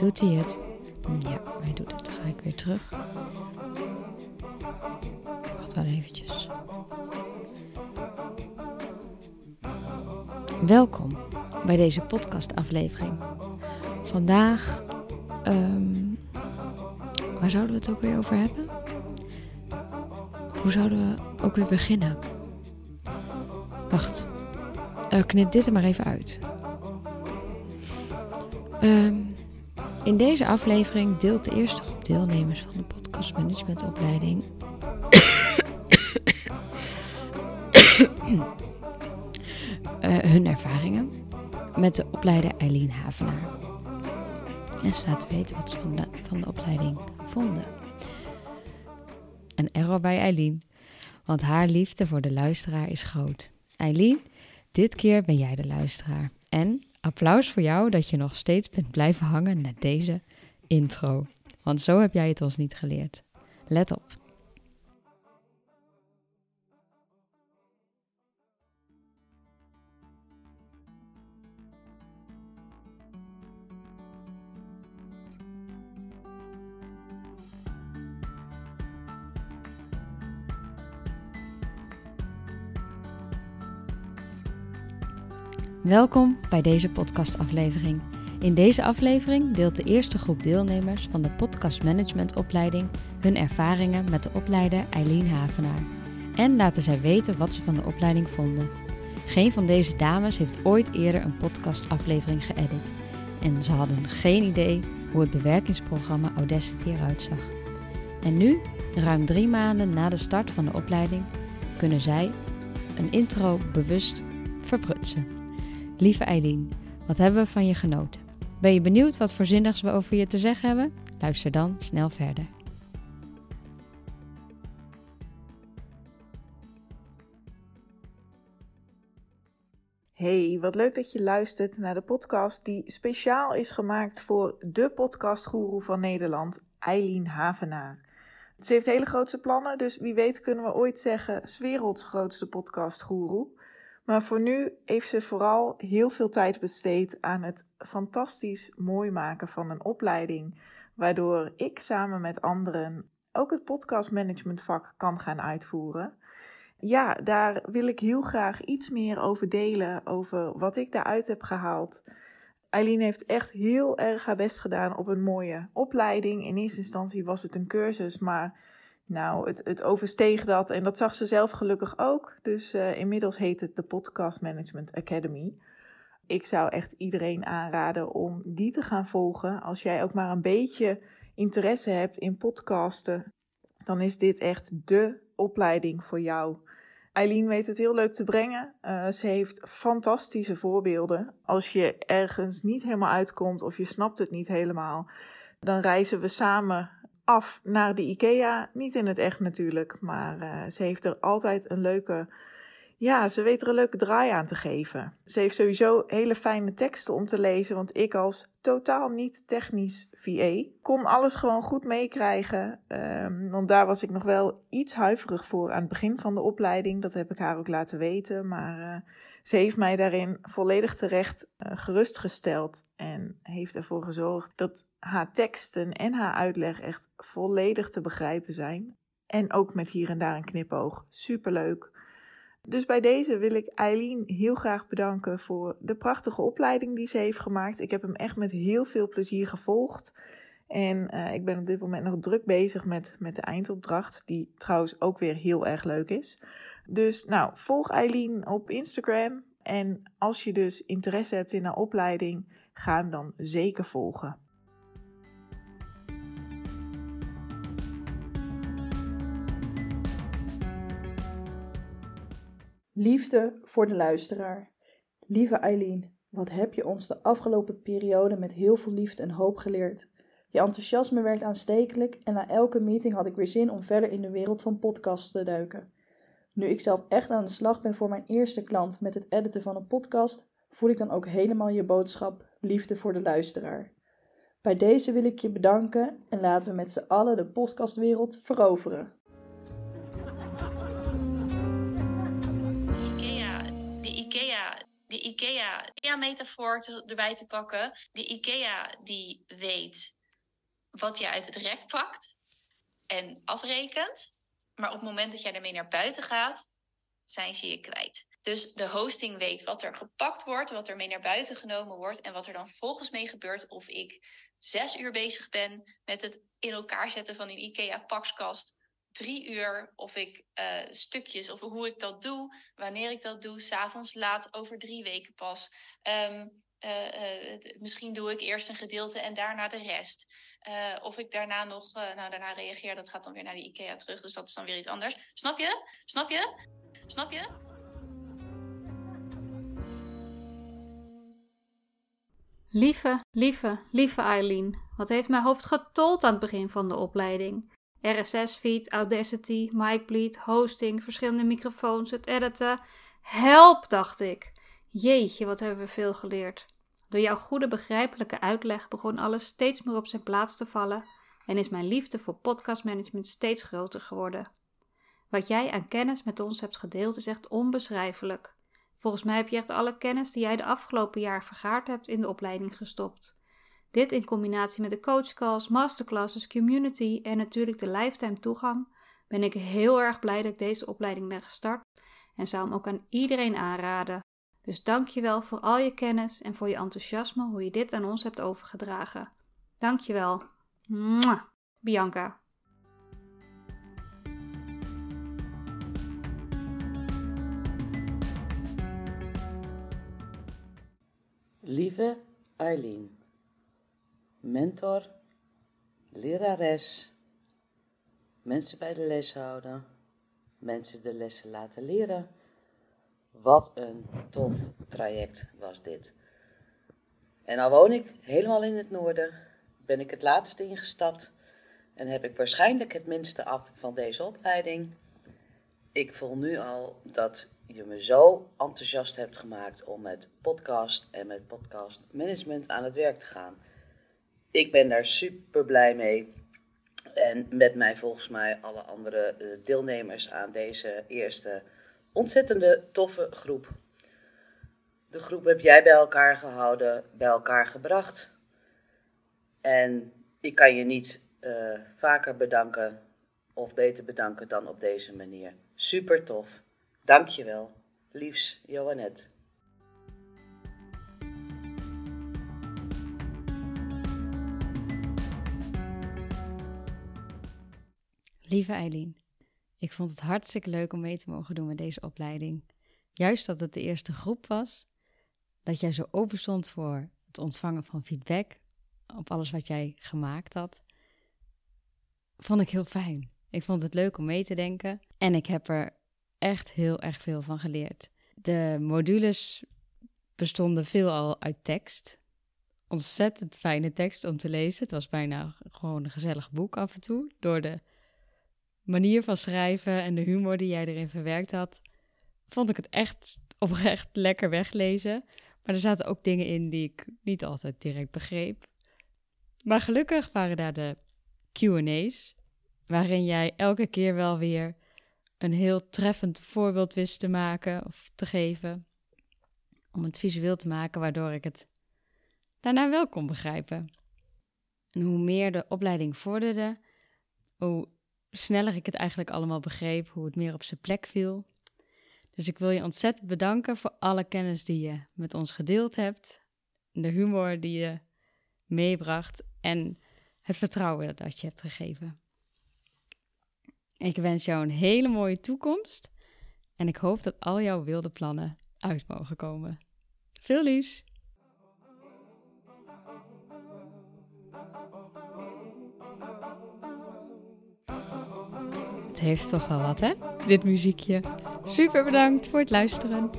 Doet hij het? Ja, hij doet het. ga ik weer terug. Wacht wel eventjes. Welkom bij deze podcastaflevering. Vandaag, um, waar zouden we het ook weer over hebben? Hoe zouden we ook weer beginnen? Wacht, uh, knip dit er maar even uit. Um, in deze aflevering deelt de eerste groep deelnemers van de podcast managementopleiding uh, hun ervaringen met de opleider Eileen Havenaar. En ze laten weten wat ze van de, van de opleiding vonden. Een error bij Eileen, want haar liefde voor de luisteraar is groot. Eileen, dit keer ben jij de luisteraar. En Applaus voor jou dat je nog steeds bent blijven hangen naar deze intro. Want zo heb jij het ons niet geleerd. Let op. Welkom bij deze podcastaflevering. In deze aflevering deelt de eerste groep deelnemers van de Podcast Management opleiding hun ervaringen met de opleider Eileen Havenaar. En laten zij weten wat ze van de opleiding vonden. Geen van deze dames heeft ooit eerder een podcastaflevering geëdit. En ze hadden geen idee hoe het bewerkingsprogramma Audacity eruit zag. En nu, ruim drie maanden na de start van de opleiding, kunnen zij een intro bewust verprutsen. Lieve Eileen, wat hebben we van je genoten? Ben je benieuwd wat voor zinnigs we over je te zeggen hebben? Luister dan snel verder. Hey, wat leuk dat je luistert naar de podcast die speciaal is gemaakt voor de podcastgoeroe van Nederland, Eileen Havenaar. Ze heeft hele grootse plannen, dus wie weet kunnen we ooit zeggen 's werelds grootste podcastgoeroe. Maar voor nu heeft ze vooral heel veel tijd besteed aan het fantastisch mooi maken van een opleiding, waardoor ik samen met anderen ook het podcastmanagementvak kan gaan uitvoeren. Ja, daar wil ik heel graag iets meer over delen, over wat ik daaruit heb gehaald. Eileen heeft echt heel erg haar best gedaan op een mooie opleiding. In eerste instantie was het een cursus, maar nou, het, het oversteeg dat en dat zag ze zelf gelukkig ook. Dus uh, inmiddels heet het de Podcast Management Academy. Ik zou echt iedereen aanraden om die te gaan volgen. Als jij ook maar een beetje interesse hebt in podcasten, dan is dit echt de opleiding voor jou. Eileen weet het heel leuk te brengen. Uh, ze heeft fantastische voorbeelden. Als je ergens niet helemaal uitkomt of je snapt het niet helemaal, dan reizen we samen af naar de IKEA. Niet in het echt natuurlijk, maar uh, ze heeft er altijd een leuke. Ja, ze weet er een leuke draai aan te geven. Ze heeft sowieso hele fijne teksten om te lezen, want ik als totaal niet technisch VA kon alles gewoon goed meekrijgen. Um, want daar was ik nog wel iets huiverig voor aan het begin van de opleiding. Dat heb ik haar ook laten weten, maar uh, ze heeft mij daarin volledig terecht uh, gerustgesteld en heeft ervoor gezorgd dat haar teksten en haar uitleg echt volledig te begrijpen zijn. En ook met hier en daar een knipoog. Superleuk. Dus bij deze wil ik Eileen heel graag bedanken voor de prachtige opleiding die ze heeft gemaakt. Ik heb hem echt met heel veel plezier gevolgd. En uh, ik ben op dit moment nog druk bezig met, met de eindopdracht, die trouwens ook weer heel erg leuk is. Dus nou, volg Eileen op Instagram. En als je dus interesse hebt in haar opleiding, ga hem dan zeker volgen. Liefde voor de luisteraar. Lieve Eileen, wat heb je ons de afgelopen periode met heel veel liefde en hoop geleerd. Je enthousiasme werd aanstekelijk en na elke meeting had ik weer zin om verder in de wereld van podcasts te duiken. Nu ik zelf echt aan de slag ben voor mijn eerste klant met het editen van een podcast, voel ik dan ook helemaal je boodschap liefde voor de luisteraar. Bij deze wil ik je bedanken en laten we met z'n allen de podcastwereld veroveren. IKEA, de IKEA de IKEA-metafoor erbij te pakken. De IKEA die weet wat je uit het rek pakt en afrekent. Maar op het moment dat jij ermee naar buiten gaat, zijn ze je kwijt. Dus de hosting weet wat er gepakt wordt, wat er mee naar buiten genomen wordt en wat er dan vervolgens mee gebeurt. Of ik zes uur bezig ben met het in elkaar zetten van een IKEA-pakskast. Drie uur, of ik uh, stukjes, of hoe ik dat doe, wanneer ik dat doe, s'avonds laat, over drie weken pas. Um, uh, uh, misschien doe ik eerst een gedeelte en daarna de rest. Uh, of ik daarna nog, uh, nou daarna reageer, dat gaat dan weer naar die IKEA terug. Dus dat is dan weer iets anders. Snap je? Snap je? Snap je? Lieve, lieve, lieve Eileen, wat heeft mijn hoofd getold aan het begin van de opleiding? RSS-feed, Audacity, MicBleed, hosting, verschillende microfoons, het editen. Help, dacht ik. Jeetje, wat hebben we veel geleerd. Door jouw goede begrijpelijke uitleg begon alles steeds meer op zijn plaats te vallen en is mijn liefde voor podcastmanagement steeds groter geworden. Wat jij aan kennis met ons hebt gedeeld is echt onbeschrijfelijk. Volgens mij heb je echt alle kennis die jij de afgelopen jaar vergaard hebt in de opleiding gestopt. Dit in combinatie met de coachcalls, masterclasses, community en natuurlijk de lifetime toegang, ben ik heel erg blij dat ik deze opleiding ben gestart en zou hem ook aan iedereen aanraden. Dus dank je wel voor al je kennis en voor je enthousiasme hoe je dit aan ons hebt overgedragen. Dank je wel. Bianca. Lieve Eileen, mentor, lerares, mensen bij de les houden, mensen de lessen laten leren. Wat een tof traject was dit. En al woon ik helemaal in het noorden, ben ik het laatste ingestapt en heb ik waarschijnlijk het minste af van deze opleiding. Ik voel nu al dat je me zo enthousiast hebt gemaakt om met podcast en met podcast management aan het werk te gaan. Ik ben daar super blij mee. En met mij volgens mij alle andere eh, deelnemers aan deze eerste ontzettende toffe groep. De groep heb jij bij elkaar gehouden, bij elkaar gebracht. En ik kan je niet uh, vaker bedanken of beter bedanken dan op deze manier. Super tof. Dankjewel. Liefs, Johannet. Lieve Eileen, ik vond het hartstikke leuk om mee te mogen doen met deze opleiding. Juist dat het de eerste groep was, dat jij zo open stond voor het ontvangen van feedback op alles wat jij gemaakt had, vond ik heel fijn. Ik vond het leuk om mee te denken en ik heb er echt heel erg veel van geleerd. De modules bestonden veelal uit tekst. Ontzettend fijne tekst om te lezen. Het was bijna gewoon een gezellig boek af en toe. Door de manier van schrijven en de humor die jij erin verwerkt had, vond ik het echt oprecht lekker weglezen. Maar er zaten ook dingen in die ik niet altijd direct begreep. Maar gelukkig waren daar de QA's, waarin jij elke keer wel weer een heel treffend voorbeeld wist te maken of te geven. Om het visueel te maken, waardoor ik het daarna wel kon begrijpen. En hoe meer de opleiding vorderde, hoe sneller ik het eigenlijk allemaal begreep, hoe het meer op zijn plek viel. Dus ik wil je ontzettend bedanken voor alle kennis die je met ons gedeeld hebt, de humor die je meebracht en het vertrouwen dat je hebt gegeven. Ik wens jou een hele mooie toekomst en ik hoop dat al jouw wilde plannen uit mogen komen. Veel liefs! Heeft toch wel wat, hè? Dit muziekje. Super bedankt voor het luisteren.